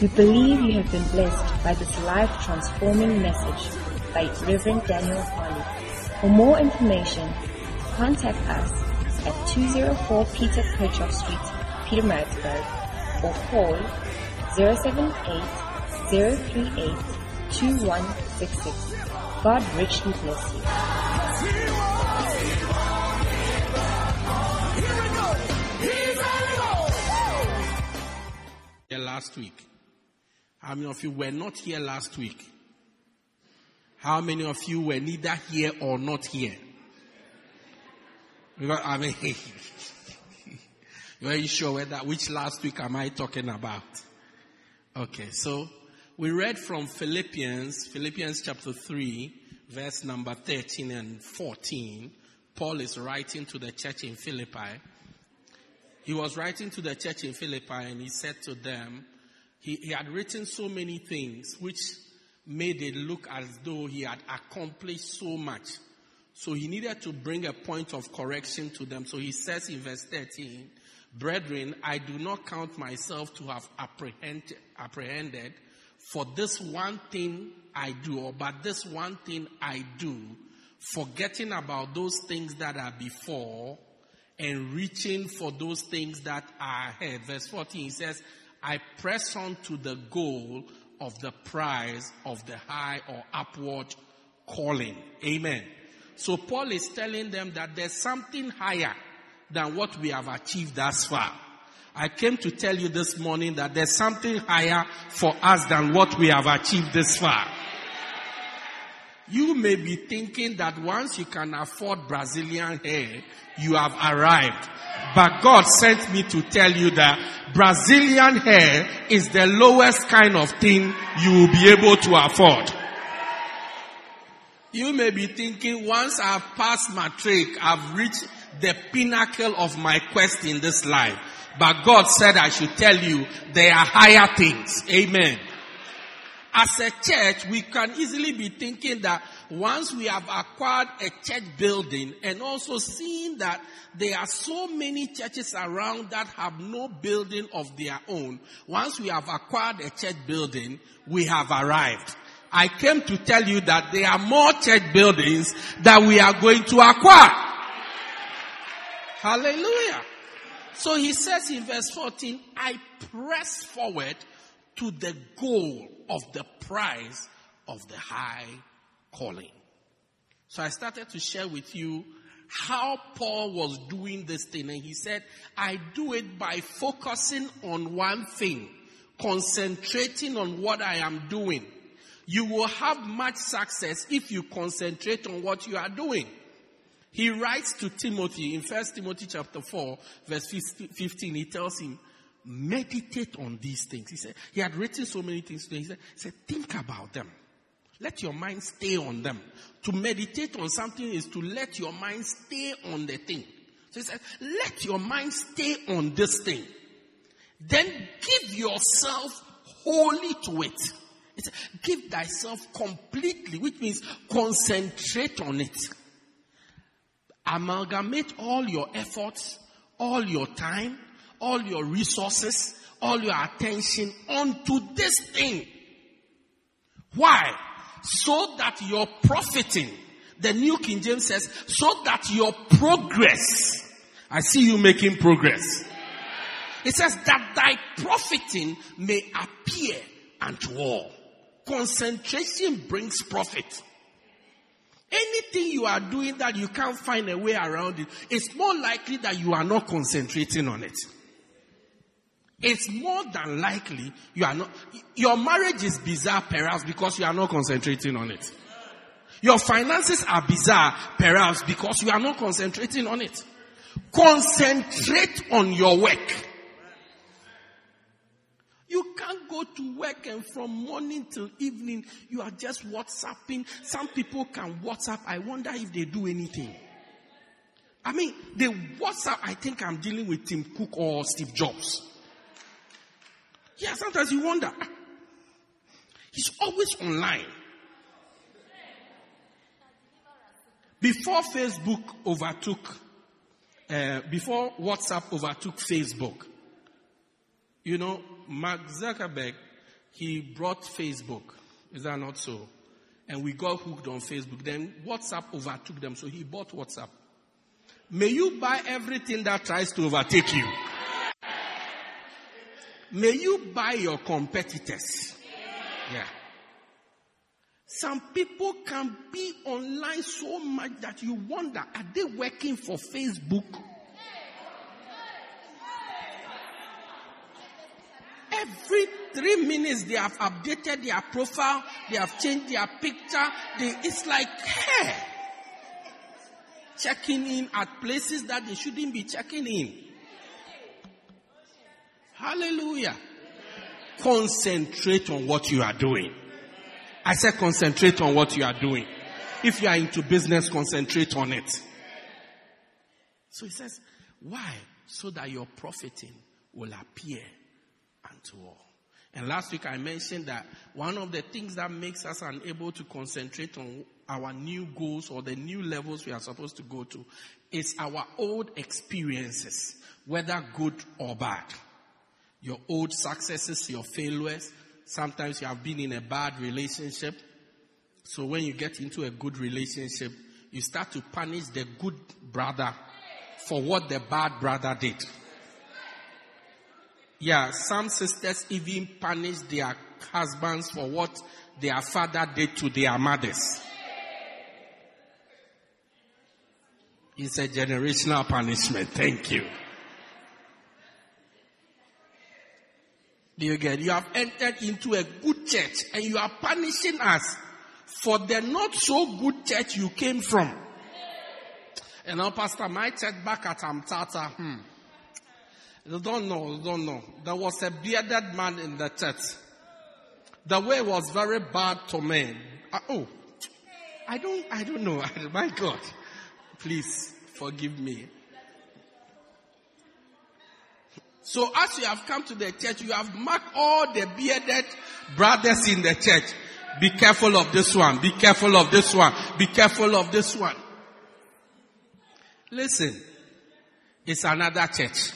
We believe you have been blessed by this life transforming message by Reverend Daniel Harley. For more information, contact us at 204 Peter Kerchhoff Street, Pietermaritzburg, or call 078 038 2166. God richly bless you. Last week. How many of you were not here last week? How many of you were neither here or not here? Because, I mean, you sure whether which last week am I talking about? Okay, so we read from Philippians, Philippians chapter 3, verse number 13 and 14. Paul is writing to the church in Philippi. He was writing to the church in Philippi and he said to them, he, he had written so many things which made it look as though he had accomplished so much. So he needed to bring a point of correction to them. So he says in verse 13, Brethren, I do not count myself to have apprehended, for this one thing I do, or but this one thing I do, forgetting about those things that are before and reaching for those things that are ahead. Verse 14 he says, I press on to the goal of the prize of the high or upward calling. Amen. So Paul is telling them that there's something higher than what we have achieved thus far. I came to tell you this morning that there's something higher for us than what we have achieved this far. You may be thinking that once you can afford Brazilian hair, you have arrived. But God sent me to tell you that Brazilian hair is the lowest kind of thing you will be able to afford. You may be thinking once I've passed matric, I've reached the pinnacle of my quest in this life. But God said I should tell you there are higher things. Amen. As a church, we can easily be thinking that once we have acquired a church building and also seeing that there are so many churches around that have no building of their own, once we have acquired a church building, we have arrived. I came to tell you that there are more church buildings that we are going to acquire. Hallelujah. So he says in verse 14, I press forward to the goal of the prize of the high calling. So I started to share with you how Paul was doing this thing and he said, I do it by focusing on one thing, concentrating on what I am doing. You will have much success if you concentrate on what you are doing. He writes to Timothy in 1 Timothy chapter 4 verse 15, he tells him, meditate on these things. He said, he had written so many things. He said, he said, think about them. Let your mind stay on them. To meditate on something is to let your mind stay on the thing. So he said, let your mind stay on this thing. Then give yourself wholly to it. It's, give thyself completely, which means concentrate on it. Amalgamate all your efforts, all your time, all your resources, all your attention onto this thing. Why? So that you're profiting. The New King James says, so that your progress. I see you making progress. It says that thy profiting may appear unto all. Concentration brings profit. Anything you are doing that you can't find a way around it, it's more likely that you are not concentrating on it. It's more than likely you are not, your marriage is bizarre perhaps because you are not concentrating on it. Your finances are bizarre perhaps because you are not concentrating on it. Concentrate on your work. You can't go to work and from morning till evening you are just WhatsApping. Some people can WhatsApp. I wonder if they do anything. I mean, the WhatsApp, I think I'm dealing with Tim Cook or Steve Jobs. Yeah, sometimes you wonder. He's always online. Before Facebook overtook, uh, before WhatsApp overtook Facebook, you know, Mark Zuckerberg he brought Facebook. Is that not so? And we got hooked on Facebook. Then WhatsApp overtook them, so he bought WhatsApp. May you buy everything that tries to overtake you. May you buy your competitors. Yeah. Some people can be online so much that you wonder, are they working for Facebook? Every three minutes they have updated their profile, they have changed their picture. They, it's like hair. Checking in at places that they shouldn't be checking in. Hallelujah. Concentrate on what you are doing. I said concentrate on what you are doing. If you are into business, concentrate on it. So he says, why? So that your profiting will appear unto all. And last week I mentioned that one of the things that makes us unable to concentrate on our new goals or the new levels we are supposed to go to is our old experiences, whether good or bad. Your old successes, your failures. Sometimes you have been in a bad relationship. So when you get into a good relationship, you start to punish the good brother for what the bad brother did. Yeah, some sisters even punish their husbands for what their father did to their mothers. It's a generational punishment. Thank you. Do you get? You have entered into a good church and you are punishing us for the not so good church you came from. And now, Pastor, my church back at Umtata, hmm. You don't know, you don't know. There was a bearded man in the church. The way was very bad to me. Uh, oh, I don't, I don't know. My God, please forgive me. So as you have come to the church, you have marked all the bearded brothers in the church. Be careful of this one. Be careful of this one. Be careful of this one. Listen, it's another church.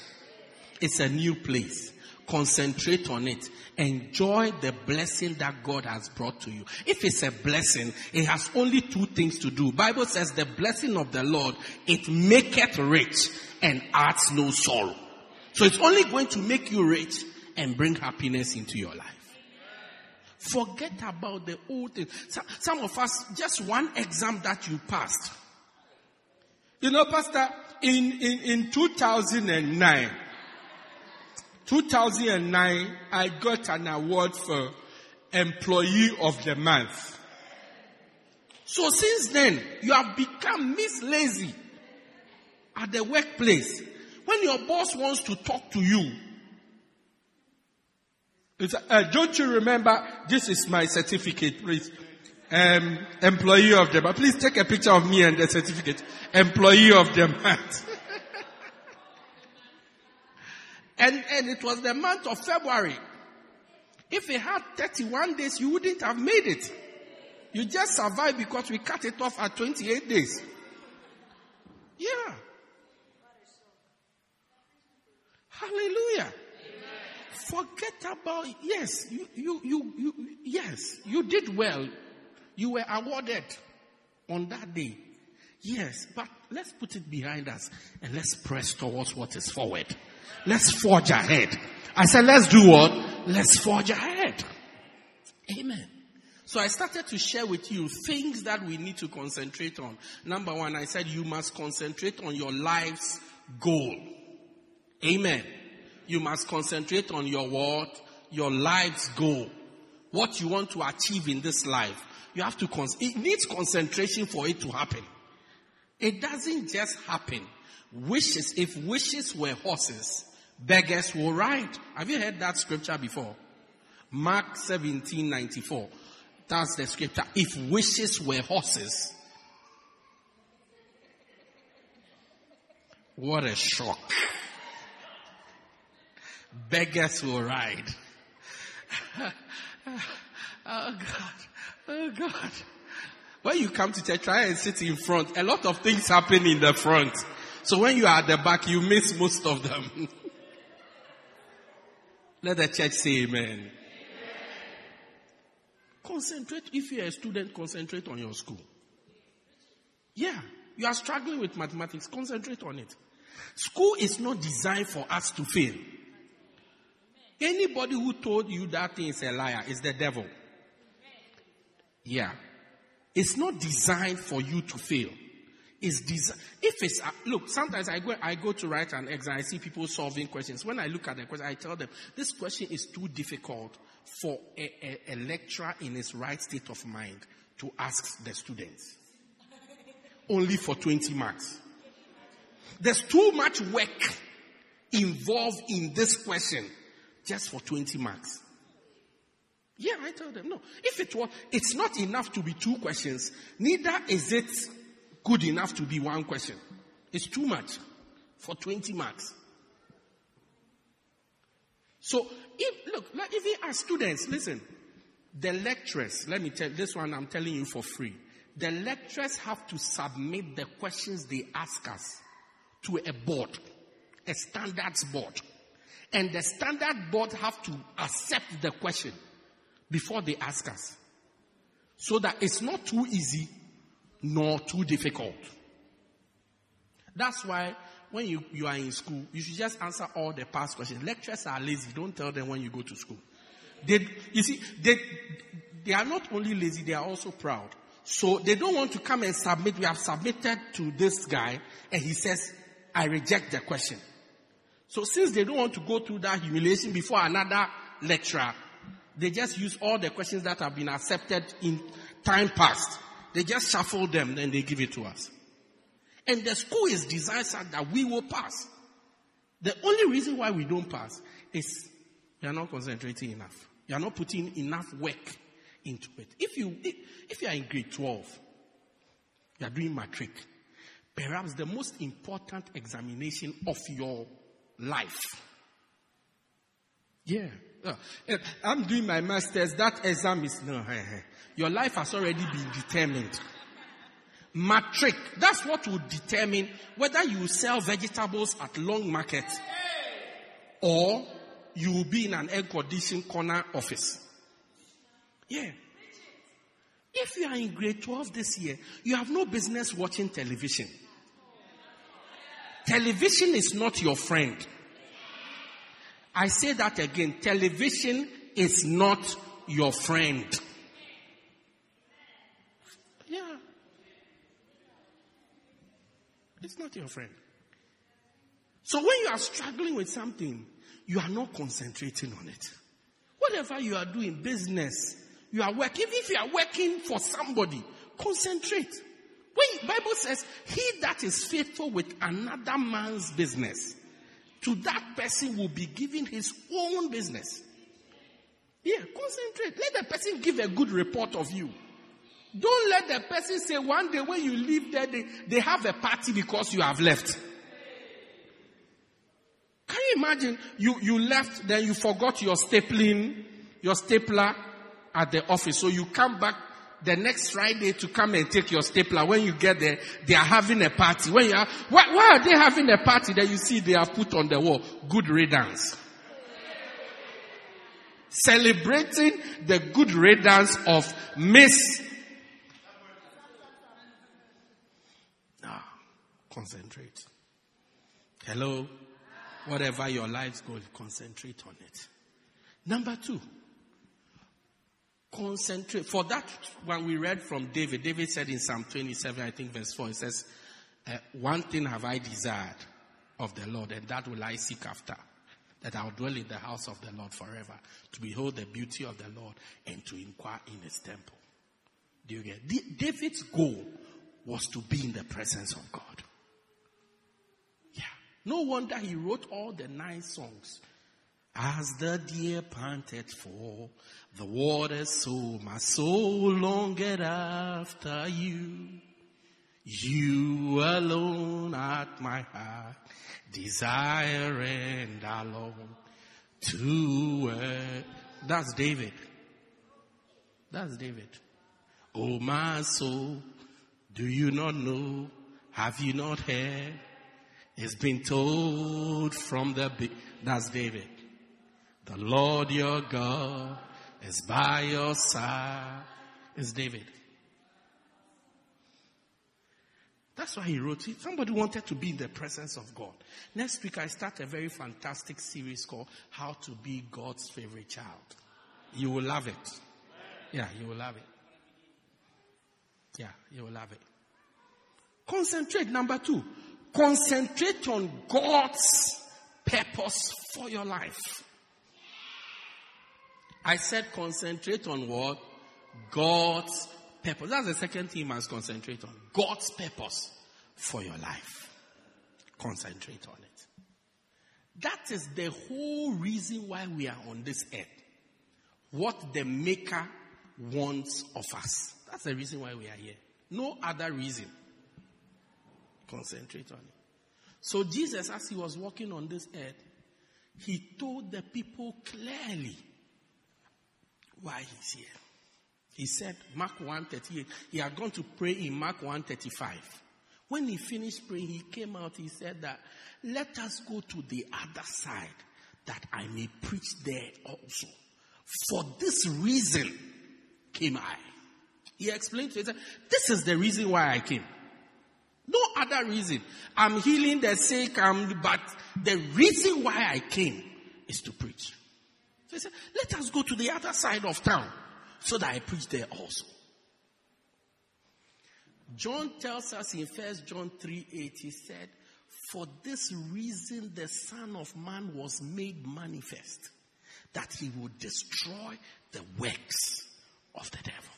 It's a new place. Concentrate on it. Enjoy the blessing that God has brought to you. If it's a blessing, it has only two things to do. Bible says the blessing of the Lord, it maketh rich and adds no sorrow. So it's only going to make you rich and bring happiness into your life. Forget about the old thing. Some of us, just one exam that you passed. You know, Pastor, in, in, in 2009, 2009, I got an award for Employee of the Month. So since then, you have become Miss Lazy at the workplace. When your boss wants to talk to you, uh, don't you remember? This is my certificate, please. Um, employee of the month. Please take a picture of me and the certificate. Employee of the month. And, and it was the month of February. If it had 31 days, you wouldn't have made it. You just survived because we cut it off at 28 days. Yeah. Hallelujah. Forget about, yes, you, you, you, you, yes, you did well. You were awarded on that day. Yes, but let's put it behind us and let's press towards what is forward. Let's forge ahead. I said, let's do what? Let's forge ahead. Amen. So I started to share with you things that we need to concentrate on. Number one, I said you must concentrate on your life's goal. Amen. You must concentrate on your what? Your life's goal. What you want to achieve in this life. You have to, con- it needs concentration for it to happen. It doesn't just happen. Wishes, if wishes were horses, beggars will ride. Have you heard that scripture before? Mark 17, 94. That's the scripture. If wishes were horses, what a shock. Beggars will ride. oh God. Oh God. When you come to church, try and sit in front. A lot of things happen in the front. So when you are at the back, you miss most of them. Let the church say amen. amen. Concentrate. If you're a student, concentrate on your school. Yeah. You are struggling with mathematics, concentrate on it. School is not designed for us to fail. Anybody who told you that thing is a liar is the devil. Yeah. It's not designed for you to fail. It's designed. If it's, uh, look, sometimes I go, I go to write an exam, I see people solving questions. When I look at the question, I tell them, this question is too difficult for a, a, a lecturer in his right state of mind to ask the students. Only for 20 marks. There's too much work involved in this question just for 20 marks. Yeah, I tell them, no. If it was, it's not enough to be two questions. Neither is it good enough to be one question. It's too much for 20 marks. So, if, look, like even as students, listen, the lecturers, let me tell this one I'm telling you for free. The lecturers have to submit the questions they ask us to a board, a standards board. And the standard board have to accept the question before they ask us. So that it's not too easy nor too difficult. That's why when you, you are in school, you should just answer all the past questions. Lecturers are lazy. Don't tell them when you go to school. They, you see, they, they are not only lazy, they are also proud. So they don't want to come and submit. We have submitted to this guy and he says, I reject the question. So since they don't want to go through that humiliation before another lecturer, they just use all the questions that have been accepted in time past. They just shuffle them, then they give it to us. And the school is designed so that we will pass. The only reason why we don't pass is we are not concentrating enough. You are not putting enough work into it. If you if you are in grade 12, you are doing matric, perhaps the most important examination of your life. Yeah. Uh, I'm doing my master's. That exam is no. Eh, eh. Your life has already been determined. Matric. That's what will determine whether you sell vegetables at long market or you will be in an air conditioned corner office. Yeah. If you are in grade 12 this year, you have no business watching television. Television is not your friend. I say that again. Television is not your friend. Yeah. It's not your friend. So when you are struggling with something, you are not concentrating on it. Whatever you are doing, business, you are working, if you are working for somebody, concentrate. When Bible says, he that is faithful with another man's business, to that person will be given his own business. Yeah, concentrate. Let the person give a good report of you. Don't let the person say one day when you leave there, they, they have a party because you have left. Can you imagine you, you left, then you forgot your stapling, your stapler at the office. So you come back the next Friday to come and take your stapler. When you get there, they are having a party. When you are, why, why are they having a party that you see they have put on the wall? Good riddance. Celebrating the good riddance of Miss. Ah, concentrate. Hello? Whatever your life's goal, concentrate on it. Number two, Concentrate. For that one we read from David, David said in Psalm 27, I think verse 4, it says, uh, One thing have I desired of the Lord, and that will I seek after, that I will dwell in the house of the Lord forever, to behold the beauty of the Lord and to inquire in his temple. Do you get? David's goal was to be in the presence of God. Yeah. No wonder he wrote all the nine songs as the deer panted for the water, so my soul longed after you. You alone at my heart, desire and alone to. That's David. That's David. Oh my soul, do you not know? Have you not heard? It's been told from the big. That's David. The Lord your God is by your side. It's David. That's why he wrote it. Somebody wanted to be in the presence of God. Next week, I start a very fantastic series called How to Be God's Favorite Child. You will love it. Yeah, you will love it. Yeah, you will love it. Concentrate. Number two, concentrate on God's purpose for your life. I said concentrate on what? God's purpose. That's the second thing you must concentrate on. God's purpose for your life. Concentrate on it. That is the whole reason why we are on this earth. What the Maker wants of us. That's the reason why we are here. No other reason. Concentrate on it. So Jesus, as he was walking on this earth, he told the people clearly why he's here. He said, Mark 138, he had gone to pray in Mark 135. When he finished praying, he came out, he said that, let us go to the other side that I may preach there also. For this reason came I. He explained to us, this is the reason why I came. No other reason. I'm healing the sick, I'm, but the reason why I came is to preach. Said, let us go to the other side of town so that I preach there also. John tells us in 1 John 3 8, he said, For this reason the Son of Man was made manifest, that he would destroy the works of the devil.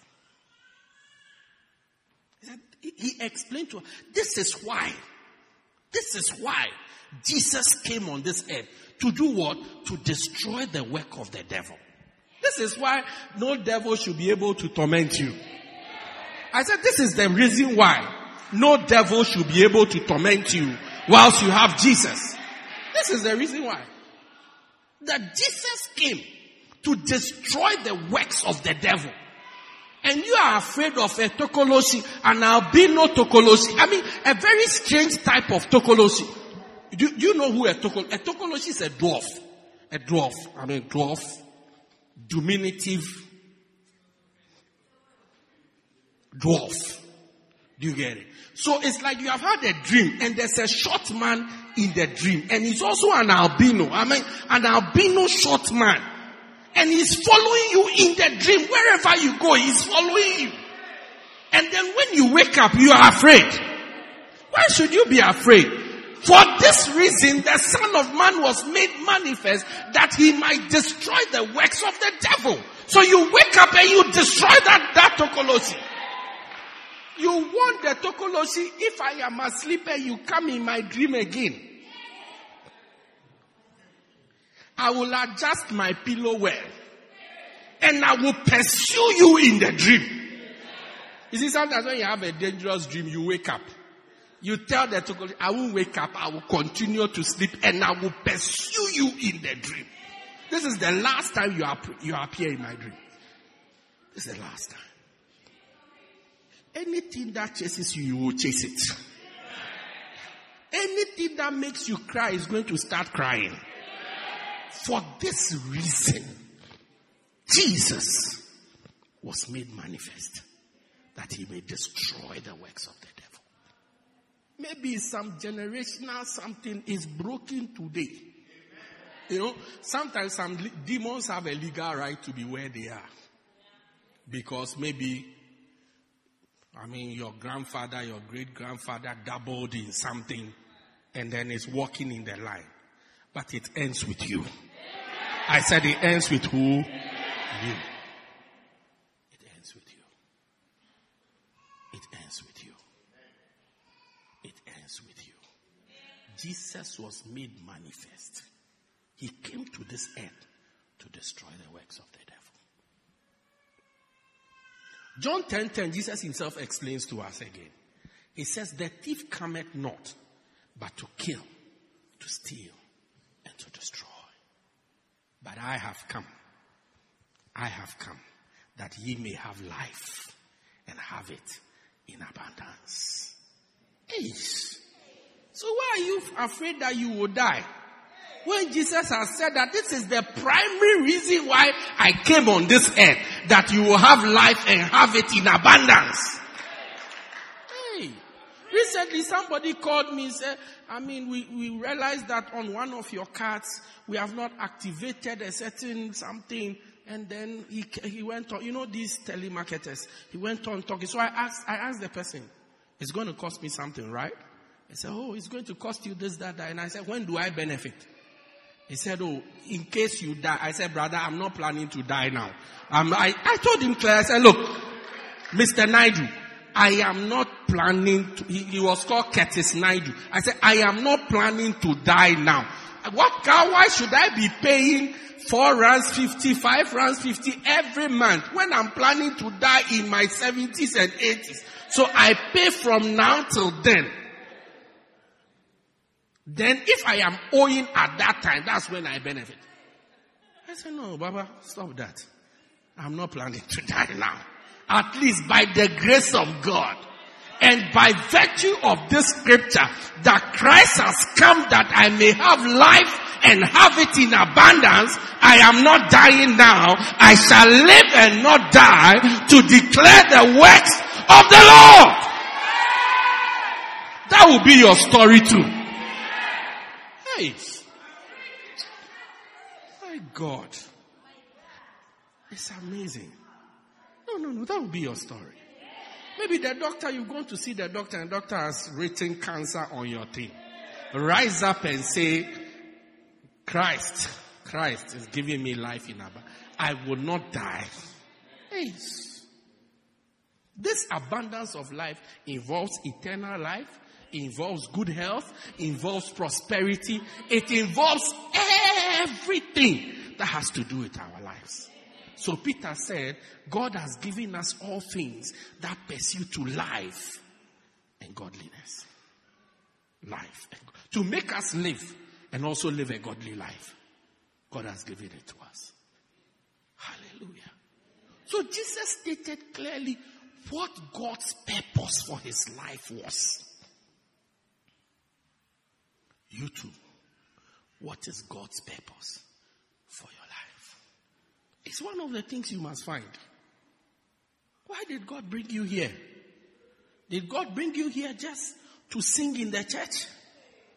He explained to us, this is why, this is why Jesus came on this earth. To do what? To destroy the work of the devil. This is why no devil should be able to torment you. I said this is the reason why no devil should be able to torment you whilst you have Jesus. This is the reason why. That Jesus came to destroy the works of the devil. And you are afraid of a tokolosi, an albino tokolosi. I mean, a very strange type of tokolosi. Do, do you know who a tokolosi? A tokolosi is a dwarf. A dwarf. I mean, dwarf diminutive dwarf. Do you get it? So it's like you have had a dream and there's a short man in the dream and he's also an albino. I mean, an albino short man. And he's following you in the dream. Wherever you go, he's following you. And then when you wake up, you are afraid. Why should you be afraid? For this reason, the Son of Man was made manifest that he might destroy the works of the devil. So you wake up and you destroy that, that tokolosi. You want the tokolosi if I am asleep and you come in my dream again. I will adjust my pillow well. And I will pursue you in the dream. You see, sometimes when you have a dangerous dream, you wake up. You tell the Tokoli, I won't wake up, I will continue to sleep and I will pursue you in the dream. This is the last time you, you appear in my dream. This is the last time. Anything that chases you, you will chase it. Anything that makes you cry is going to start crying. For this reason, Jesus was made manifest that he may destroy the works of the devil. Maybe some generational something is broken today. You know, sometimes some demons have a legal right to be where they are. Because maybe, I mean, your grandfather, your great grandfather dabbled in something and then is walking in the line. But it ends with you. I said it ends with who? You. It ends with you. It ends with you. It ends with you. Jesus was made manifest. He came to this earth to destroy the works of the devil. John 10:10, 10, 10, Jesus himself explains to us again. He says, The thief cometh not, but to kill, to steal, and to destroy. But I have come. I have come that ye may have life and have it in abundance. Ace. So why are you afraid that you will die? When Jesus has said that this is the primary reason why I came on this earth, that you will have life and have it in abundance. Recently somebody called me and said, I mean, we, we realized that on one of your cards, we have not activated a certain something. And then he, he went on, you know, these telemarketers, he went on talking. So I asked, I asked the person, it's going to cost me something, right? He said, oh, it's going to cost you this, that, that. And I said, when do I benefit? He said, oh, in case you die. I said, brother, I'm not planning to die now. Um, I, I told him clear, I said, look, Mr. Naidu, I am not planning to, he, he, was called Curtis Naidu. I said, I am not planning to die now. What, why should I be paying four rands 50, five rands 50 every month when I'm planning to die in my 70s and 80s? So I pay from now till then. Then if I am owing at that time, that's when I benefit. I said, no, Baba, stop that. I'm not planning to die now. At least by the grace of God and by virtue of this scripture that Christ has come that I may have life and have it in abundance, I am not dying now. I shall live and not die to declare the works of the Lord. That will be your story too. Hey. My God. It's amazing. No, no, no. That will be your story. Maybe the doctor, you've gone to see the doctor and the doctor has written cancer on your thing. Rise up and say, Christ, Christ is giving me life in abundance. I will not die. Hey. This abundance of life involves eternal life, involves good health, involves prosperity. It involves everything that has to do with our lives. So Peter said, God has given us all things that pursue to life and godliness. Life. To make us live and also live a godly life. God has given it to us. Hallelujah. So Jesus stated clearly what God's purpose for his life was. You too. What is God's purpose for your? It's one of the things you must find. Why did God bring you here? Did God bring you here just to sing in the church?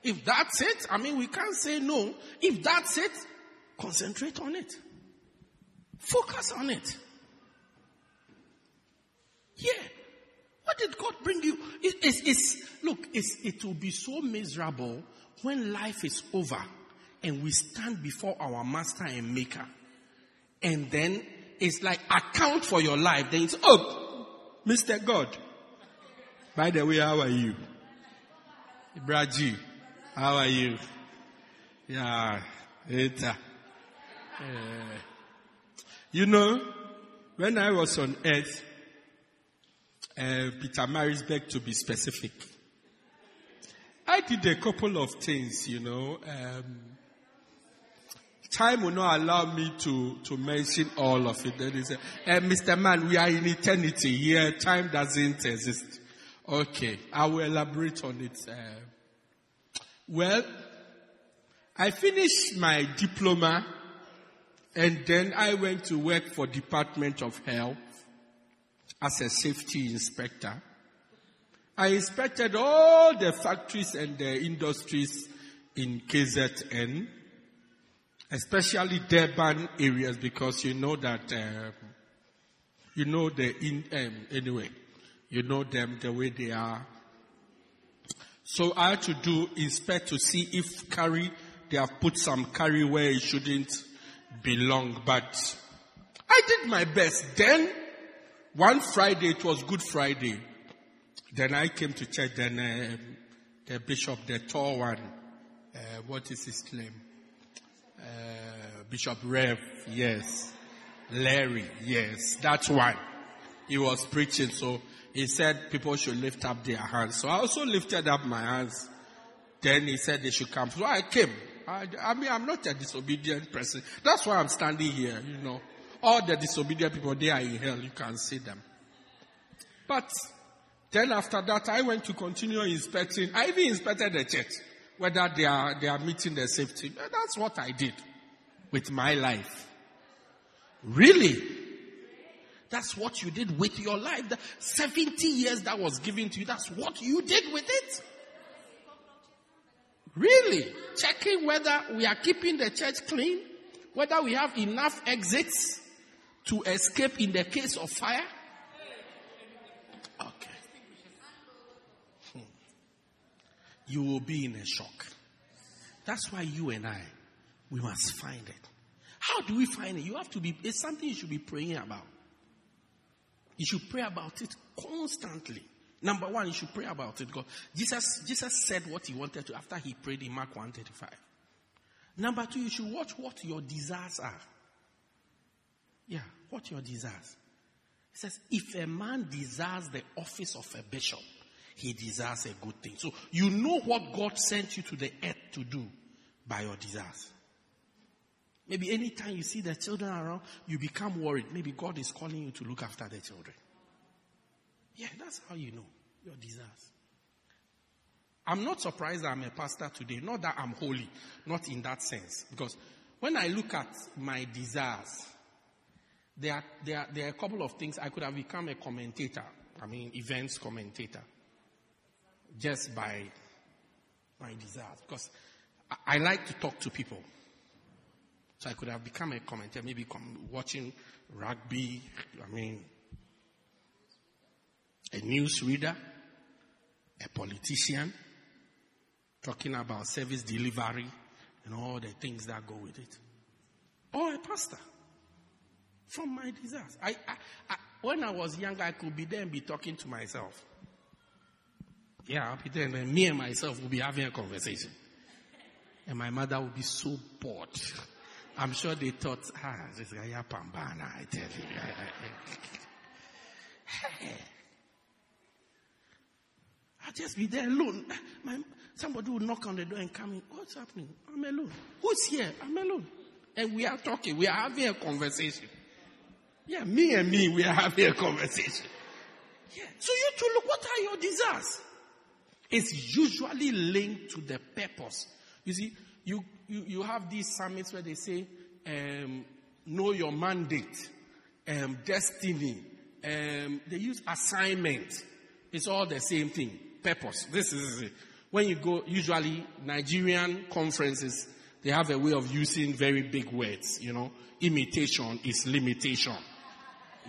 If that's it, I mean, we can't say no. If that's it, concentrate on it. Focus on it. Yeah. What did God bring you? It, it's, it's, look, it's, it will be so miserable when life is over and we stand before our master and maker, and then it's like account for your life, then it's, oh, Mr. God. By the way, how are you? Ibraji, how are you? Yeah, it's, uh, you know, when I was on earth, uh, Pietermaritzburg to be specific, I did a couple of things, you know. Um, time will not allow me to, to mention all of it. He said, uh, Mr. Man, we are in eternity here. Time doesn't exist. Okay, I will elaborate on it. Uh, well, I finished my diploma and then I went to work for Department of Health as a safety inspector. I inspected all the factories and the industries in KZN, especially Durban areas, because you know that, uh, you know the in, um, anyway, you know them the way they are. So I had to do inspect to see if curry, they have put some curry where it shouldn't belong, but I did my best. Then, one Friday, it was Good Friday. Then I came to church, then uh, the bishop, the tall one, uh, what is his name? Uh, bishop Rev, yes. Larry, yes, that's why He was preaching, so he said people should lift up their hands. So I also lifted up my hands. Then he said they should come. So I came. I, I mean, I'm not a disobedient person. That's why I'm standing here, you know. All the disobedient people, they are in hell. You can see them. But then after that, I went to continue inspecting. I even inspected the church. Whether they are, they are meeting their safety. That's what I did with my life. Really? That's what you did with your life. The 70 years that was given to you, that's what you did with it. Really? Checking whether we are keeping the church clean, whether we have enough exits to escape in the case of fire. Okay. Hmm. You will be in a shock. That's why you and I, we must find it. How do we find it? You have to be, it's something you should be praying about. You should pray about it constantly. Number one, you should pray about it because Jesus, Jesus said what he wanted to after he prayed in Mark 135. Number two, you should watch what your desires are. Yeah, what your desires. He says, if a man desires the office of a bishop, he desires a good thing. So you know what God sent you to the earth to do by your desires. Maybe anytime you see the children around, you become worried. Maybe God is calling you to look after the children. Yeah, that's how you know your desires. I'm not surprised I'm a pastor today. Not that I'm holy, not in that sense. Because when I look at my desires, there are, there, there are a couple of things. I could have become a commentator, I mean, events commentator, just by my desires. Because I, I like to talk to people. So I could have become a commentator, maybe watching rugby, I mean, a news reader, a politician, talking about service delivery and all the things that go with it. Or a pastor from my desires. I, I, I, when I was young, I could be there and be talking to myself. Yeah, I'll be there and me and myself will be having a conversation. And my mother will be so bored. I'm sure they thought, ah, this guy pambana, I tell you. I'll just be there alone. My, somebody will knock on the door and come in. What's happening? I'm alone. Who's here? I'm alone. And we are talking. We are having a conversation. Yeah, me and me, we are having a conversation. Yeah. So you two, look, what are your desires? It's usually linked to the purpose. You see, you, you, you have these summits where they say, um, know your mandate, um, destiny, um, they use assignment. It's all the same thing. Purpose. This is it. When you go, usually Nigerian conferences, they have a way of using very big words, you know. Imitation is limitation.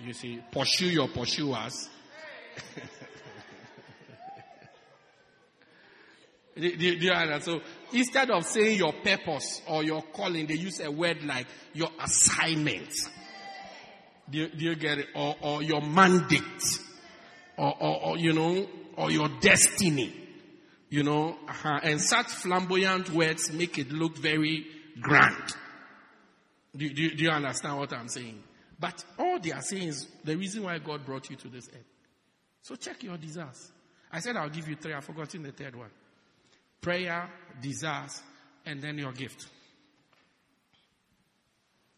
You see, pursue your pursuers. do, do, do you understand? So instead of saying your purpose or your calling, they use a word like your assignment. Do you, do you get it? Or, or your mandate. Or, or, or, you know, or your destiny. You know, uh, and such flamboyant words make it look very grand. Do, do, do you understand what I'm saying? But all they are saying is the reason why God brought you to this earth. So check your desires. I said I'll give you three. I've forgotten the third one prayer, desires, and then your gift.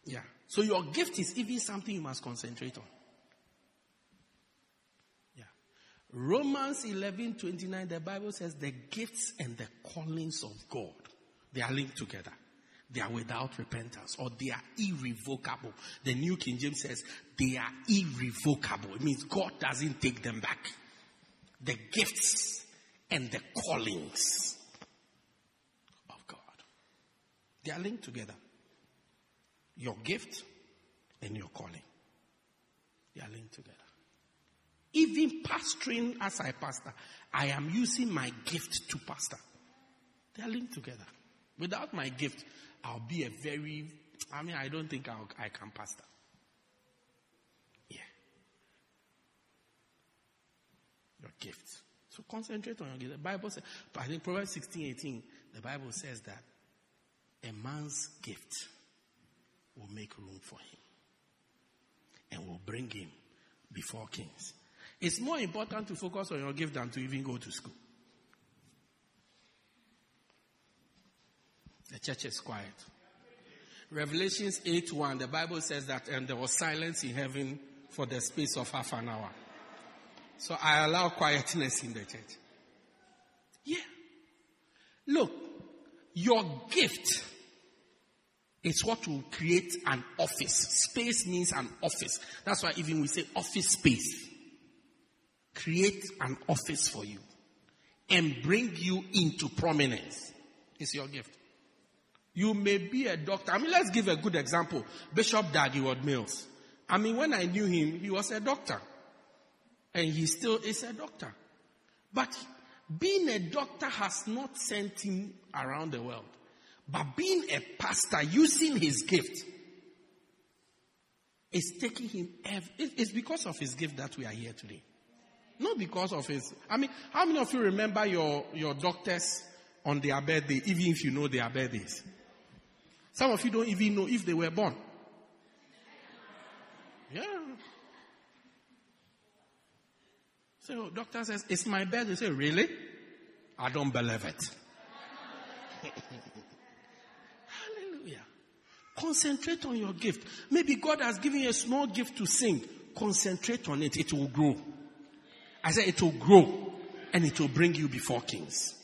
Yeah. So your gift is even something you must concentrate on. Yeah. Romans 11 29, the Bible says the gifts and the callings of God, they are linked together. They are without repentance or they are irrevocable. The New King James says they are irrevocable. It means God doesn't take them back. The gifts and the callings they are linked together. Your gift and your calling. They are linked together. Even pastoring as I pastor, I am using my gift to pastor. They are linked together. Without my gift, I'll be a very, I mean, I don't think I'll, I can pastor. Yeah. Your gift. So concentrate on your gift. The Bible says, I think Proverbs 16, 18, the Bible says that a man's gift will make room for him and will bring him before kings. It's more important to focus on your gift than to even go to school. The church is quiet. Revelations 8 1, the Bible says that, and there was silence in heaven for the space of half an hour. So I allow quietness in the church. Yeah. Look, Your gift is what will create an office. Space means an office. That's why even we say office space. Create an office for you and bring you into prominence. It's your gift. You may be a doctor. I mean, let's give a good example. Bishop Dag Heward-Mills. I mean, when I knew him, he was a doctor. And he still is a doctor. But being a doctor has not sent him around the world. But being a pastor, using his gift, is taking him. It's because of his gift that we are here today. Not because of his. I mean, how many of you remember your, your doctors on their birthday, even if you know their birthdays? Some of you don't even know if they were born. Yeah. So doctor says, it's my birthday. Say, really? I don't believe it. Hallelujah. Concentrate on your gift. Maybe God has given you a small gift to sing. Concentrate on it. It will grow. I said it will grow and it will bring you before kings.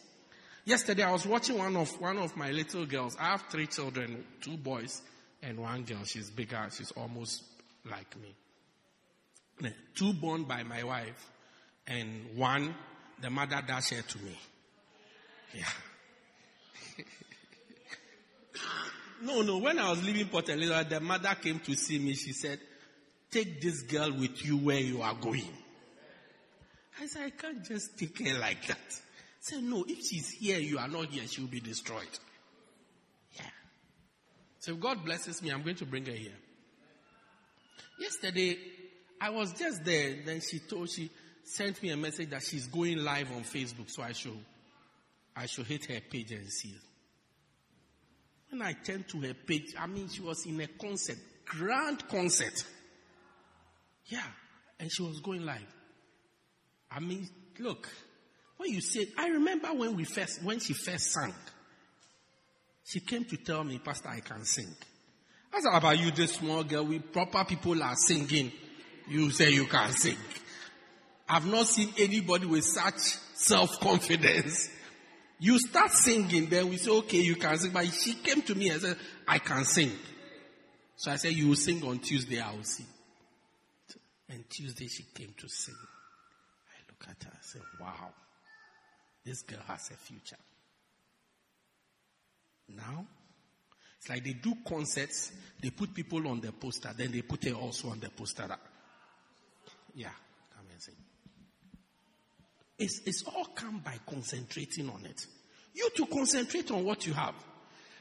Yesterday I was watching one of, one of my little girls. I have three children, two boys and one girl. She's bigger. She's almost like me. Two born by my wife and one, the mother dashed to me. Yeah. no, no. When I was leaving Port Elizabeth, the mother came to see me. She said, take this girl with you where you are going. I said, I can't just take her like that. I said, no, if she's here, you are not here, she will be destroyed. Yeah. So if God blesses me, I'm going to bring her here. Yesterday, I was just there. Then she told, she sent me a message that she's going live on Facebook. So I should, I should hit her page and see. When I turned to her page, I mean, she was in a concert, grand concert. Yeah. And she was going live. I mean, look, when you say, I remember when we first, when she first sang, she came to tell me, Pastor, I can sing. I said, about you, this small girl, we proper people are singing. You say you can sing. I've not seen anybody with such self-confidence. You start singing, then we say, okay, you can sing. But she came to me and said, I can sing. So I said, you will sing on Tuesday, I will see. And Tuesday she came to sing I look at her and say, wow, this girl has a future. Now, it's like they do concerts, they put people on the poster, then they put her also on the poster. Yeah. It's, it's all come by concentrating on it. You to concentrate on what you have.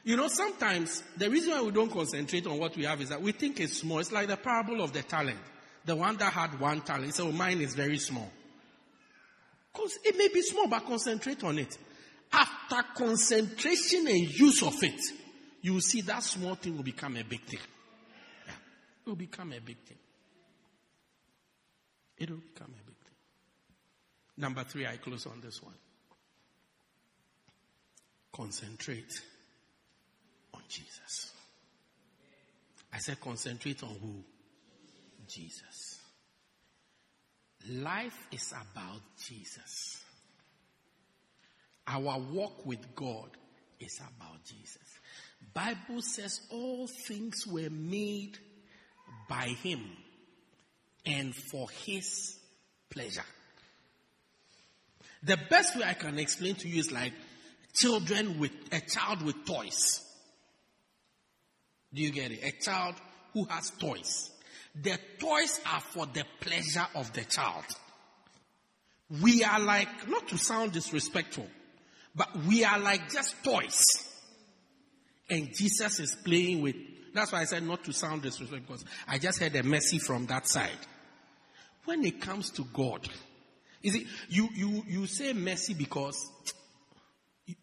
You know, sometimes the reason why we don't concentrate on what we have is that we think it's small. It's like the parable of the talent. The one that had one talent. So mine is very small. Cause it may be small, but concentrate on it. After concentration and use of it, you will see that small thing will become a big thing. Yeah. It will become a big thing. It will become a big thing. Number three, I close on this one. Concentrate on Jesus. I said concentrate on who? Jesus. Life is about Jesus. Our walk with God is about Jesus. Bible says all things were made by him and for his pleasure. The best way I can explain to you is like children with a child with toys. Do you get it? A child who has toys. The toys are for the pleasure of the child. We are like, not to sound disrespectful, but we are like just toys. And Jesus is playing with, that's why I said not to sound disrespectful because I just heard a mercy from that side. When it comes to God, is it, you, you, you say mercy because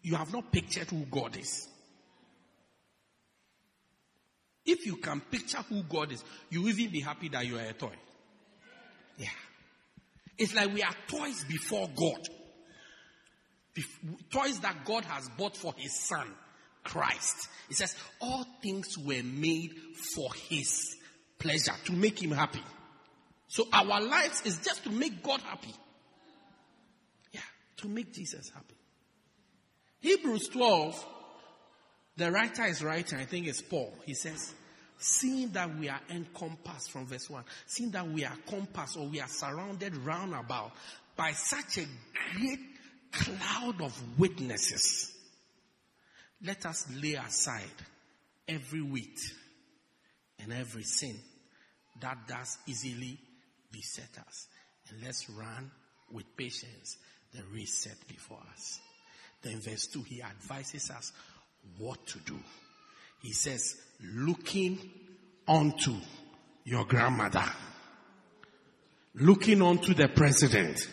you have not pictured who God is. If you can picture who God is, you will even be happy that you are a toy. Yeah. It's like we are toys before God. Bef- toys that God has bought for his son, Christ. It says, all things were made for his pleasure, to make him happy. So our lives is just to make God happy. To make Jesus happy. Hebrews 12 The writer is writing, I think it's Paul. He says, seeing that we are encompassed from verse 1, seeing that we are compassed or we are surrounded round about by such a great cloud of witnesses, let us lay aside every weight and every sin that does easily beset us. And let's run with patience the race set before us. Then verse 2, he advises us what to do. He says, looking onto your grandmother, looking onto the president,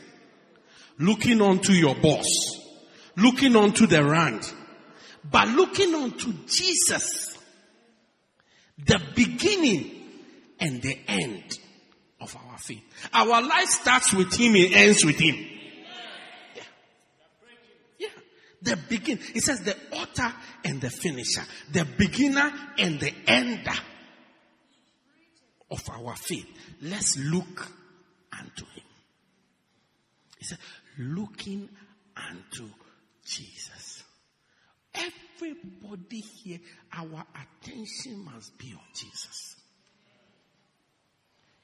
looking onto your boss, looking onto the rand, but looking onto Jesus, the beginning and the end of our faith. Our life starts with Him, and ends with Him. Yeah. Yeah. The begin. It says the author and the finisher, the beginner and the ender of our faith. Let's look unto Him. He said, looking unto Jesus. Everybody here, our attention must be on Jesus.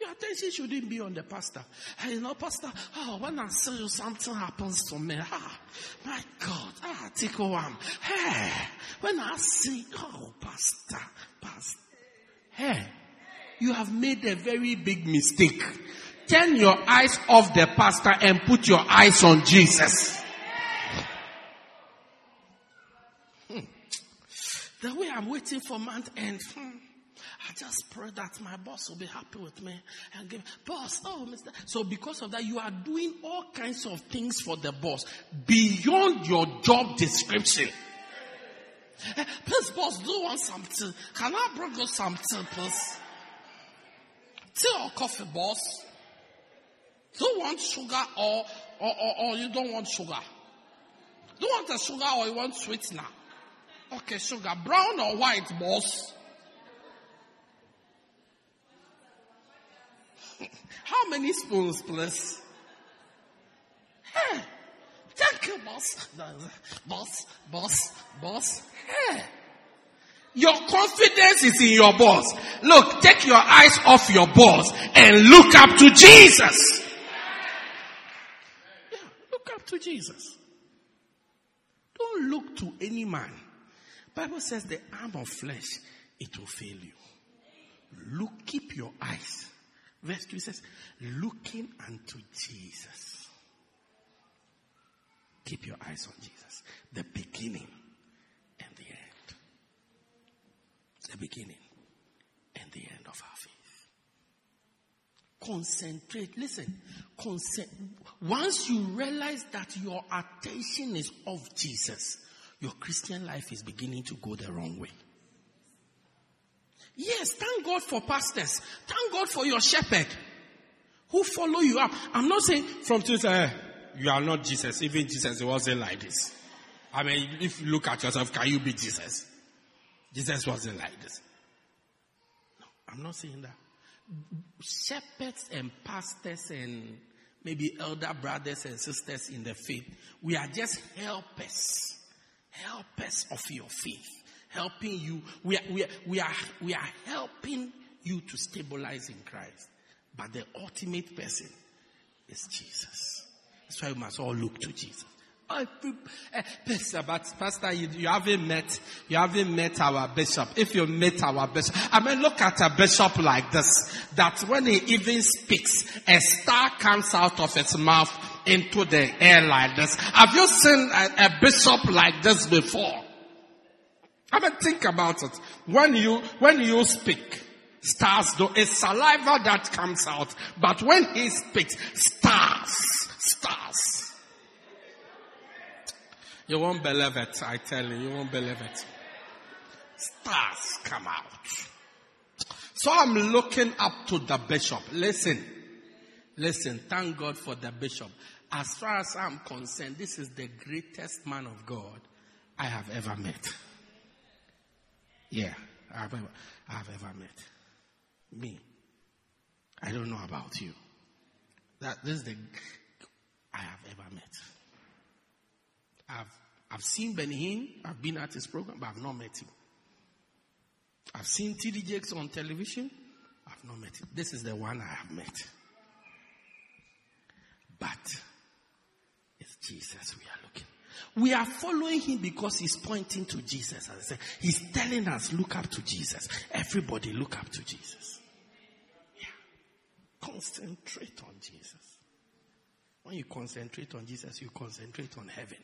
Your attention shouldn't be on the pastor. Hey, you know, pastor, oh, when I see you, something happens to me. Ah, my God, ah, take one. Hey, when I see, oh, pastor, pastor. Hey, you have made a very big mistake. Turn your eyes off the pastor and put your eyes on Jesus. Hmm. The way I'm waiting for month end. Hmm. I just pray that my boss will be happy with me and give boss. Oh, Mister. So because of that, you are doing all kinds of things for the boss beyond your job description. Eh, please, boss, do want something? Can I bring you something, please? Tea or coffee, boss? Do you want sugar or, or, or, or you don't want sugar? Do you want the sugar or you want sweetener? Okay, sugar. Brown or white, boss? How many spoons, please? Hey, thank you, boss. Boss, boss, boss. Hey. Your confidence is in your boss. Look, take your eyes off your boss and look up to Jesus. Yeah, look up to Jesus. Don't look to any man. Bible says the arm of flesh, it will fail you. Look, keep your eyes Verse 2 says, looking unto Jesus. Keep your eyes on Jesus. The beginning and the end. The beginning and the end of our faith. Concentrate. Listen. Concent- Once you realize that your attention is of Jesus, your Christian life is beginning to go the wrong way. Yes, thank God for pastors. Thank God for your shepherd who follow you up. I'm not saying from today, uh, you are not Jesus. Even Jesus wasn't like this. I mean, if you look at yourself, can you be Jesus? Jesus wasn't like this. No, I'm not saying that. Shepherds and pastors and maybe elder brothers and sisters in the faith, we are just helpers. Helpers of your faith helping you. We are, we are, we are, we are helping you to stabilize in Christ. But the ultimate person is Jesus. That's why we must all look to Jesus. Oh, eh, Pastor, but Pastor, you, you, haven't met, you haven't met our bishop. If you met our bishop, I mean, look at a bishop like this, that when he even speaks, a star comes out of his mouth into the air like this. Have you seen a, a bishop like this before? I mean, think about it. When you, when you speak, stars though, it's saliva that comes out. But when he speaks, stars, stars. You won't believe it, I tell you, you won't believe it. Stars come out. So I'm looking up to the bishop. Listen, listen, thank God for the bishop. As far as I'm concerned, this is the greatest man of God I have ever met. Yeah, I've ever, I've ever met. Me. I don't know about you. That this is the I have ever met. I've I've seen Benny Hinn, I've been at his program, but I've not met him. I've seen TD Jakes on television, I've not met him. This is the one I have met. But it's Jesus we are looking. We are following him because he's pointing to Jesus. As I said, he's telling us, look up to Jesus. Everybody look up to Jesus. Yeah. Concentrate on Jesus. When you concentrate on Jesus, you concentrate on heaven.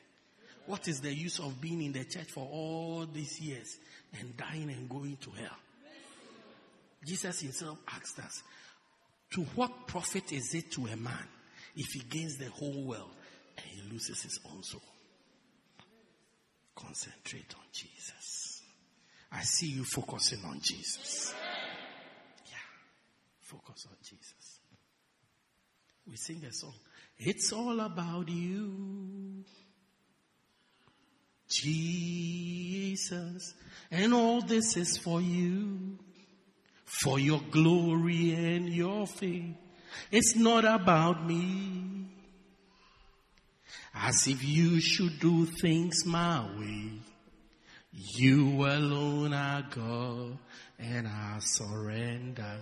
What is the use of being in the church for all these years and dying and going to hell? Jesus himself asked us, to what profit is it to a man if he gains the whole world and he loses his own soul? Concentrate on Jesus. I see you focusing on Jesus. Yeah. Focus on Jesus. We sing a song. It's all about you. Jesus. And all this is for you. For your glory and your fame. It's not about me. As if you should do things my way. You alone are God and I surrender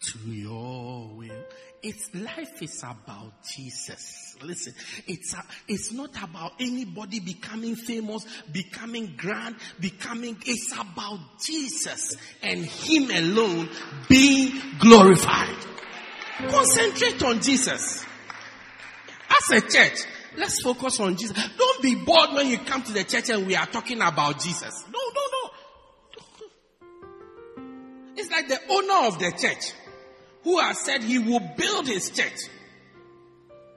to your will. It's life is about Jesus. Listen, it's a, it's not about anybody becoming famous, becoming grand, becoming. It's about Jesus and Him alone being glorified. Concentrate on Jesus. As a church, let's focus on Jesus. Don't be bored when you come to the church and we are talking about Jesus. No, no, no. It's like the owner of the church who has said he will build his church.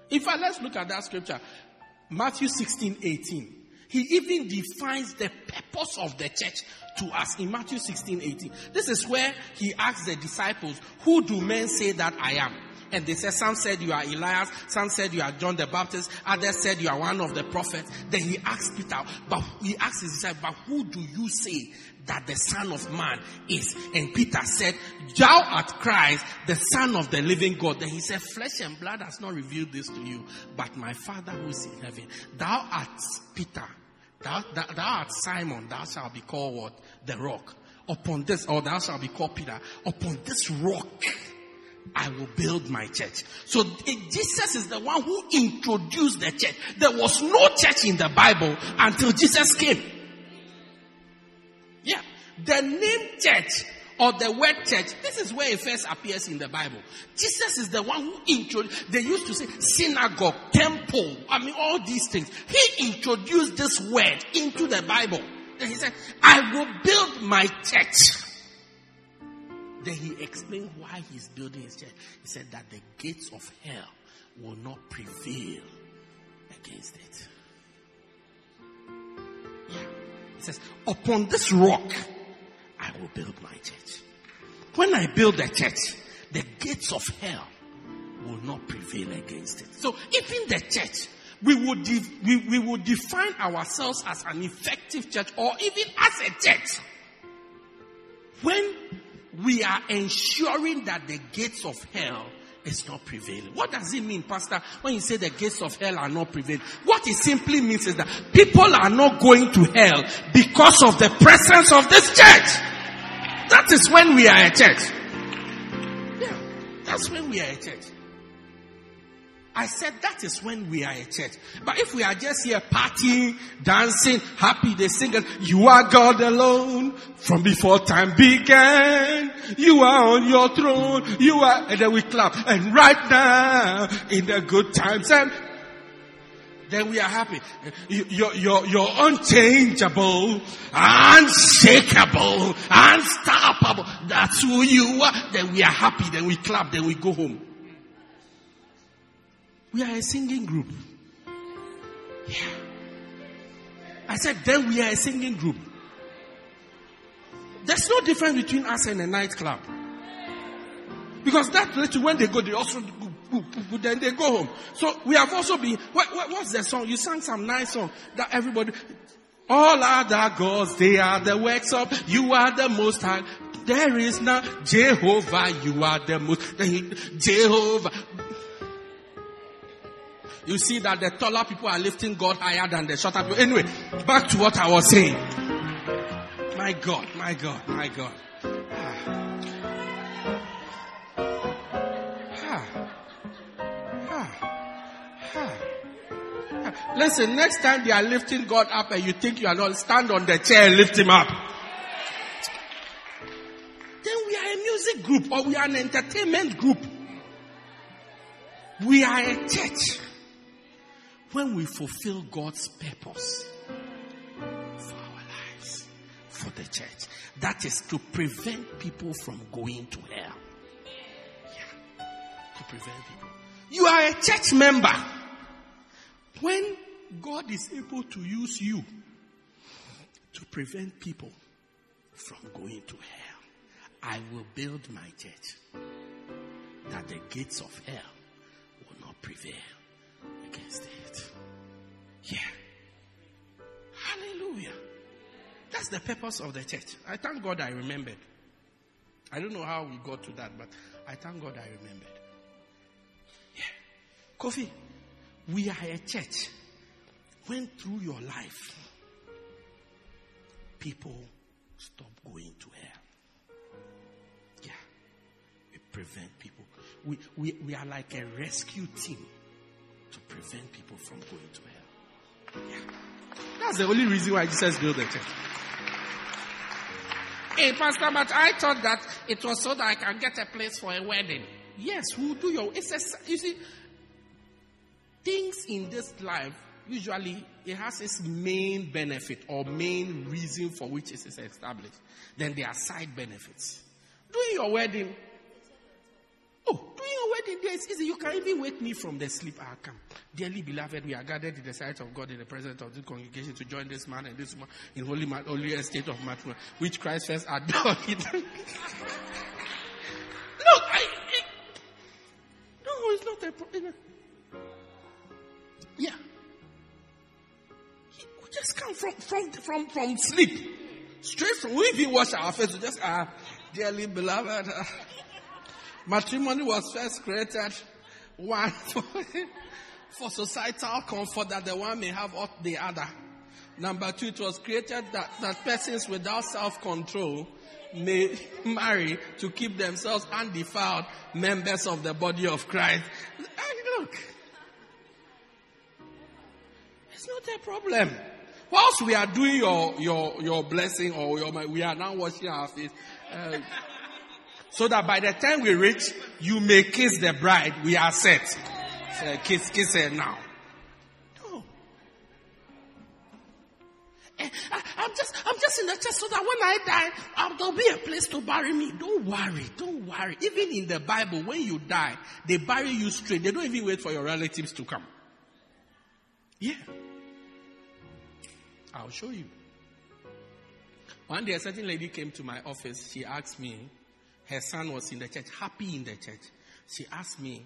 In fact, let's look at that scripture. Matthew 16, 18. He even defines the purpose of the church to us in Matthew 16, 18. This is where he asks the disciples, who do men say that I am? And they said, some said you are Elias, some said you are John the Baptist, others said you are one of the prophets. Then he asked Peter, but he asked his disciples, but who do you say that the Son of Man is? And Peter said, Thou art Christ, the Son of the living God. Then he said, Flesh and blood has not revealed this to you, but my Father who is in heaven. Thou art Peter, thou, thou, thou art Simon, thou shalt be called what? The rock. Upon this, or thou shalt be called Peter, upon this rock I will build my church. So Jesus is the one who introduced the church. There was no church in the Bible until Jesus came. Yeah. The name church or the word church, this is where it first appears in the Bible. Jesus is the one who introduced, they used to say synagogue, temple, I mean all these things. He introduced this word into the Bible. Then he said, I will build my church. Then he explained why he's building his church. He said that the gates of hell will not prevail against it. Yeah. He says, upon this rock, I will build my church. When I build a church, the gates of hell will not prevail against it. So even the church, we would, de- we, we would define ourselves as an effective church or even as a church. When we are ensuring that the gates of hell is not prevailing. What does it mean, Pastor, when you say the gates of hell are not prevailing? What it simply means is that people are not going to hell because of the presence of this church. That is when we are a church. Yeah, that's when we are a church. I said that is when we are a church. But if we are just here partying, dancing, happy, they sing, you are God alone from before time began. You are on your throne. You are, and then we clap. And right now, in the good times and then we are happy. You're, you're, you're unchangeable, unshakable, unstoppable. That's who you are. Then we are happy. Then we clap. Then we go home. We are a singing group. Yeah. I said, then we are a singing group. There's no difference between us and a nightclub. Because that little, when they go, they also then they go home. So we have also been, what, what, what's the song? You sang some nice song that everybody, all other gods, they are the works of, you are the most high. There is now Jehovah, you are the most, Jehovah. You see that the taller people are lifting God higher than the shorter people. Anyway, back to what I was saying. My God, my God, my God. Listen, next time they are lifting God up and you think you are not, stand on the chair and lift him up. Then we are a music group or we are an entertainment group. We are a church. When we fulfill God's purpose for our lives, for the church, that is to prevent people from going to hell. Yeah. To prevent people. You are a church member. When God is able to use you to prevent people from going to hell. I will build my church that the gates of hell will not prevail against it. Yeah. Hallelujah. That's the purpose of the church. I thank God I remembered. I don't know how we got to that, but I thank God I remembered. Yeah. Kofi, we are a church when through your life, people stop going to hell. Yeah. We prevent people. We, we, we are like a rescue team to prevent people from going to hell. That's the only reason why Jesus built the church. Hey, Pastor, but I thought that it was so that I can get a place for a wedding. Yes, we'll do your. It's a, you see, things in this life usually it has its main benefit or main reason for which it is established. Then there are side benefits. Doing your wedding. Oh, doing wedding there is easy. You can even wake me from the sleep. I come. Dearly beloved, we are gathered in the sight of God in the presence of this congregation to join this man and this woman in holy, holy estate of matrimony, which Christ first adored. Look, I, it, no, it's not a problem. Yeah We just come from, from, from, from sleep. Straight from, we even wash our face, we just, ah, dearly beloved, uh, matrimony was first created, one, for, societal comfort that the one may have or the other. Number two, it was created that, that persons without self-control may marry to keep themselves undefiled members of the body of Christ. Look, it's not a problem. Whilst we are doing your, your, your blessing or your, we are now washing our face, uh, so that by the time we reach, you may kiss the bride. We are set. So kiss, kiss her now. No. Eh, I, am just, I'm just in the church so that when I die, um, there'll be a place to bury me. Don't worry, don't worry. Even in the Bible, when you die, they bury you straight. They don't even wait for your relatives to come. Yeah. I'll show you. One day, a certain lady came to my office. She asked me, her son was in the church, happy in the church. She asked me,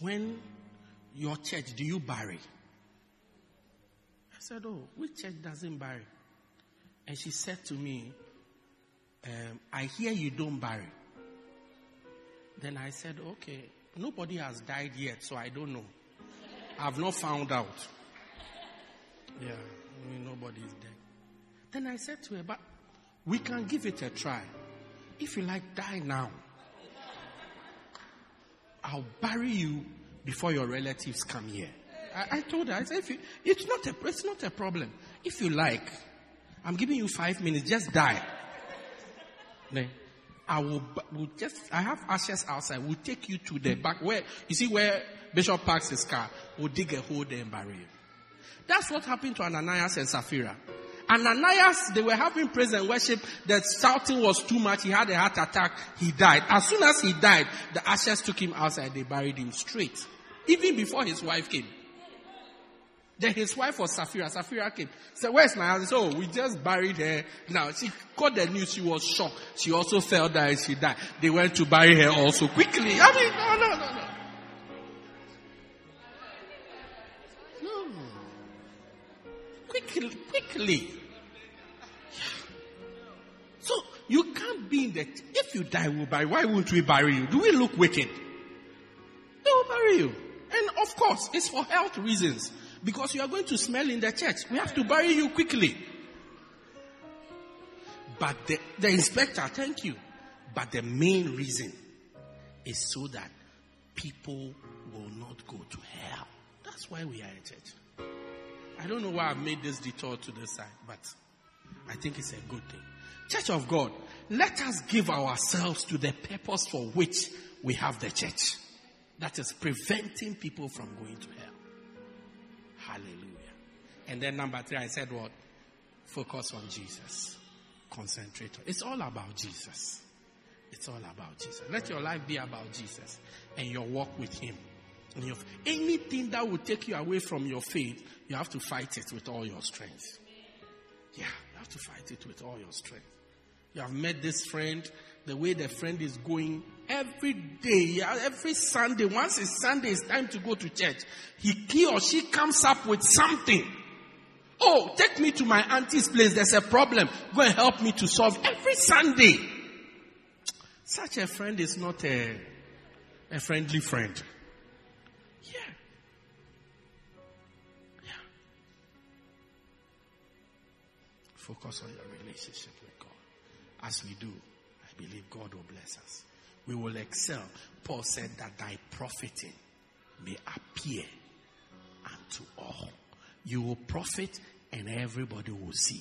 when your church, do you bury? I said, oh, which church doesn't bury? And she said to me, um, I hear you don't bury. Then I said, okay, nobody has died yet, so I don't know. I've not found out. Yeah. I mean, nobody is dead. Then I said to her, but we can give it a try. If you like, die now. I'll bury you before your relatives come here. I, I told her, I said, you, it's not a, it's not a problem. If you like, I'm giving you five minutes, just die. Then I will, will just, I have ashes outside. We'll take you to the back where, you see where Bishop parks his car. We'll dig a hole there and bury you. That's what happened to Ananias and Sapphira. Ananias, they were having praise and worship. The shouting was too much. He had a heart attack. He died. As soon as he died, the ashes took him outside. They buried him straight. Even before his wife came. Then his wife was Sapphira. Sapphira came. Said, where's my husband? Oh, we just buried her. Now, she got the news. She was shocked. She also fell down and she died. They went to bury her also quickly. I mean, no, no, no, no. Quickly, quickly. So you can't be in the. If you die, we'll bury. Why won't we bury you? Do we look wicked? They will bury you. And of course, it's for health reasons. Because you are going to smell in the church. We have to bury you quickly. But the, the inspector, thank you. But the main reason is so that people will not go to hell. That's why we are a church. I don't know why I've made this detour to the side, but I think it's a good thing. Church of God, let us give ourselves to the purpose for which we have the church. That is preventing people from going to hell. Hallelujah. And then number three, I said what? Focus on Jesus. Concentrate on. It's all about Jesus. It's all about Jesus. Let your life be about Jesus and your walk with Him. Anything that will take you away from your faith, you have to fight it with all your strength. Yeah, you have to fight it with all your strength. You have met this friend, the way the friend is going every day, every Sunday. Once it's Sunday, it's time to go to church. He, he or she comes up with something. Oh, take me to my auntie's place. There's a problem. Go and help me to solve every Sunday. Such a friend is not a, a friendly friend. Focus on your relationship with God. As we do, I believe God will bless us. We will excel. Paul said that thy profiting may appear unto all. You will profit and everybody will see.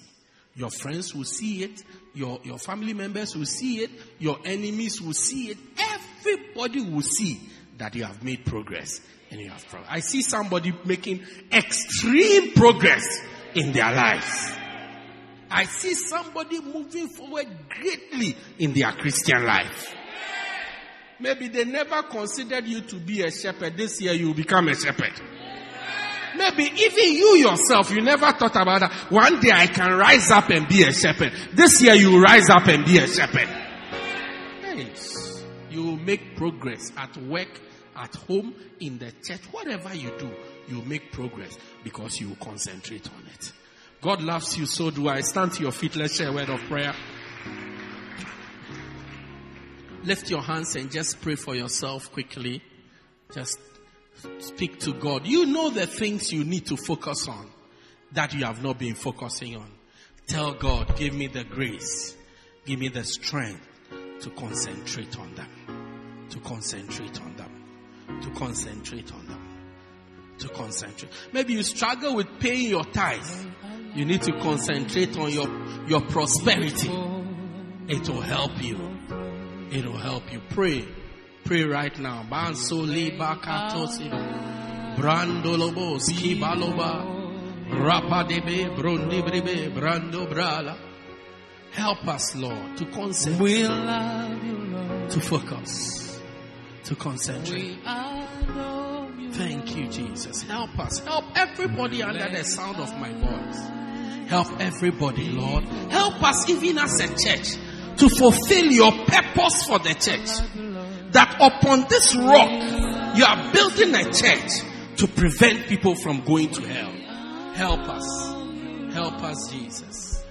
Your friends will see it. Your, your family members will see it. Your enemies will see it. Everybody will see that you have made progress and you have progress. I see somebody making extreme progress in their lives. I see somebody moving forward greatly in their Christian life. Maybe they never considered you to be a shepherd. This year you become a shepherd. Maybe even you yourself, you never thought about that. One day I can rise up and be a shepherd. This year you rise up and be a shepherd. Yes. You will make progress at work, at home, in the church, whatever you do, you make progress because you concentrate on it. God loves you, so do I. Stand to your feet. Let's share a word of prayer. Lift your hands and just pray for yourself quickly. Just Speak to God. You know the things you need to focus on that you have not been focusing on. Tell God, give me the grace, give me the strength to concentrate on them, to concentrate on them, to concentrate on them, to concentrate. Maybe you struggle with paying your tithes. You need to concentrate on your, your prosperity. It will help you. It will help you. Pray Pray right now. Banso liba katosiba. Brandolobo skibaloba. Rapadebe brondibribe brando brala. Help us, Lord, to concentrate. We love you, Lord. To focus. To concentrate. Thank you, Jesus. Help us. Help everybody under the sound of my voice. Help everybody, Lord. Help us even as a church to fulfill your purpose for the church that upon this rock you are building a church to prevent people from going to hell. Help us. Help us, Jesus.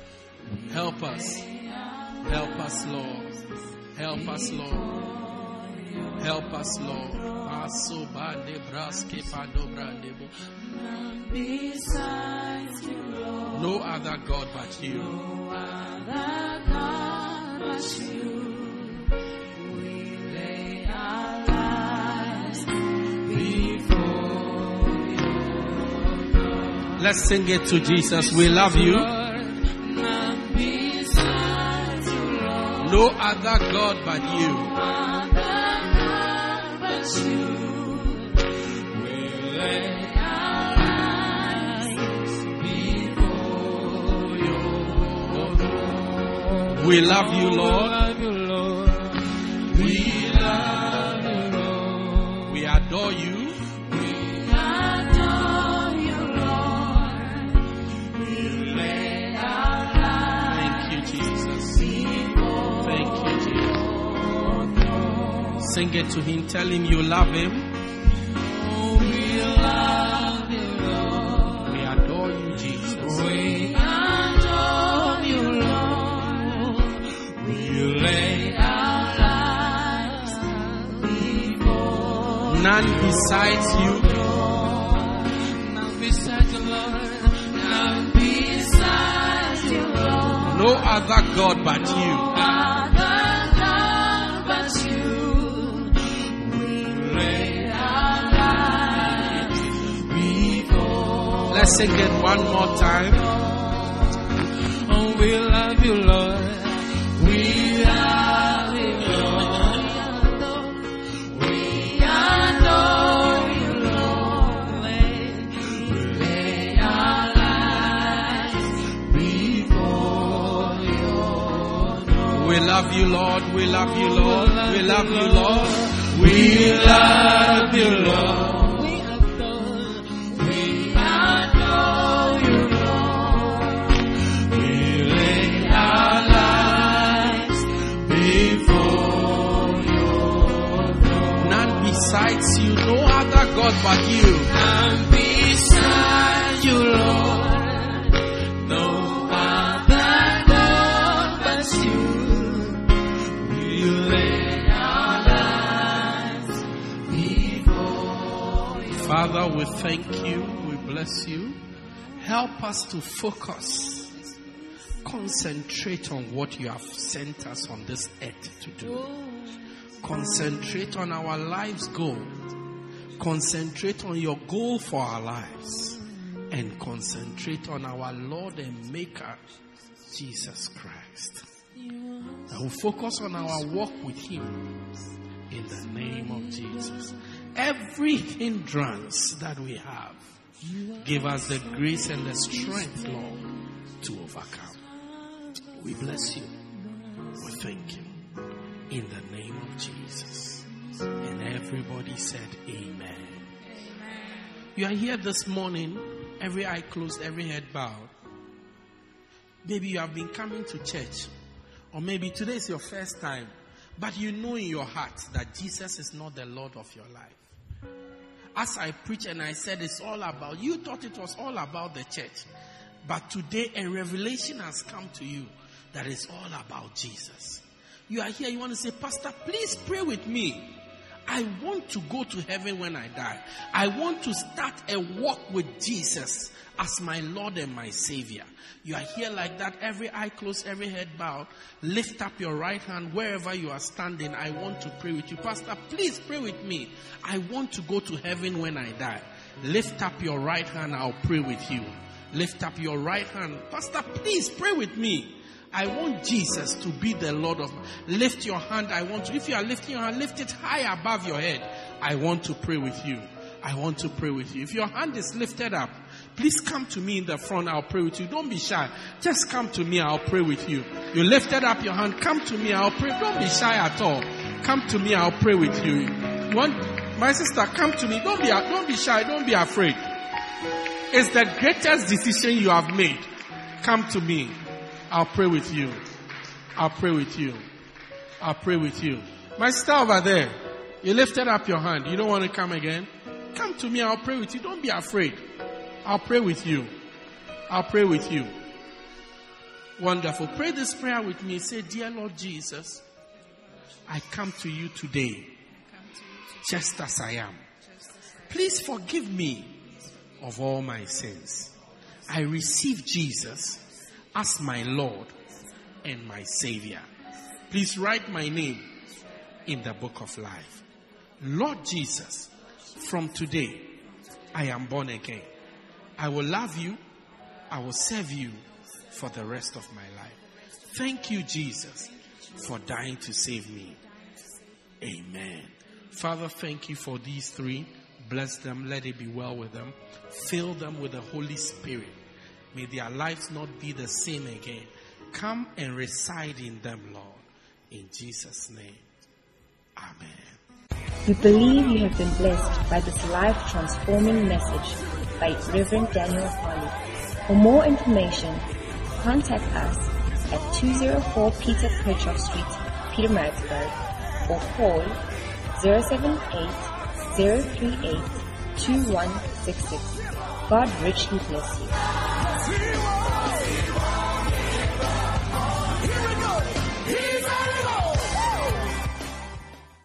Help us. Help us, Lord. Help us, Lord. Help us, Lord. No other God but you. No other God but you. Let's sing it to Jesus. We love you. No other God but you. We love you, Lord. Sing it to him. Tell him you love him. Oh, we love you, Lord. We adore you, Jesus. We adore you, Lord. We lay our lives before None besides you. None besides you, Lord. None besides you, Lord. No other God but you. Sing it one more time. Oh, we love you, Lord. We love you, Lord. We adore you, Lord. We lay our lives before you. We love you, Lord. We love you, Lord. We love you, Lord. We love you, Lord. God but you. And beside you, Lord, no other God but you. We lay our lives before you. Father, we thank you. We bless you. Help us to focus. Concentrate on what you have sent us on this earth to do. Oh. Concentrate on our life's goal. Concentrate on your goal for our lives. And concentrate on our Lord and Maker, Jesus Christ. And we'll focus on our walk with Him in the name of Jesus. Every hindrance that we have, give us the grace and the strength, Lord, to overcome. We bless you. We thank you. In the name of Jesus. And everybody said, Amen. You are here this morning, every eye closed, every head bowed. Maybe you have been coming to church, or maybe today is your first time, but you know in your heart that Jesus is not the Lord of your life. As I preach and I said it's all about, you thought it was all about the church. But today a revelation has come to you that is all about Jesus. You are here, you want to say, Pastor, please pray with me. I want to go to heaven when I die. I want to start a walk with Jesus as my Lord and my Savior. You are here like that, every eye closed, every head bowed. Lift up your right hand wherever you are standing. I want to pray with you. Pastor, please pray with me. I want to go to heaven when I die. Lift up your right hand, I'll pray with you. Lift up your right hand. Pastor, please pray with me. I want Jesus to be the Lord of. Lift your hand. I want to. If you are lifting your hand, lift it high above your head. I want to pray with you. I want to pray with you. If your hand is lifted up, please come to me in the front. I'll pray with you. Don't be shy. Just come to me. I'll pray with you. You lifted up your hand. Come to me. I'll pray. Don't be shy at all. Come to me. I'll pray with you. One, my sister, come to me. Don't be, don't be shy. Don't be afraid. It's the greatest decision you have made. Come to me. I'll pray with you. I'll pray with you. I'll pray with you. My sister over there, you lifted up your hand. You don't want to come again? Come to me. I'll pray with you. Don't be afraid. I'll pray with you. I'll pray with you. Wonderful. Pray this prayer with me. Say, Dear Lord Jesus, I come to you today just as I am. Please forgive me of all my sins. I receive Jesus as my Lord and my Savior. Please write my name in the book of life. Lord Jesus, from today, I am born again. I will love you. I will serve you for the rest of my life. Thank you, Jesus, for dying to save me. Amen. Father, thank you for these three. Bless them. Let it be well with them. Fill them with the Holy Spirit. May their lives not be the same again. Come and reside in them, Lord. In Jesus' name. Amen. We believe you have been blessed by this life transforming message by Reverend Daniel Harley. For more information, contact us at 204 Peter Kerchhoff Street, Pietermaritzburg, or call 078 038 2166. God richly bless you.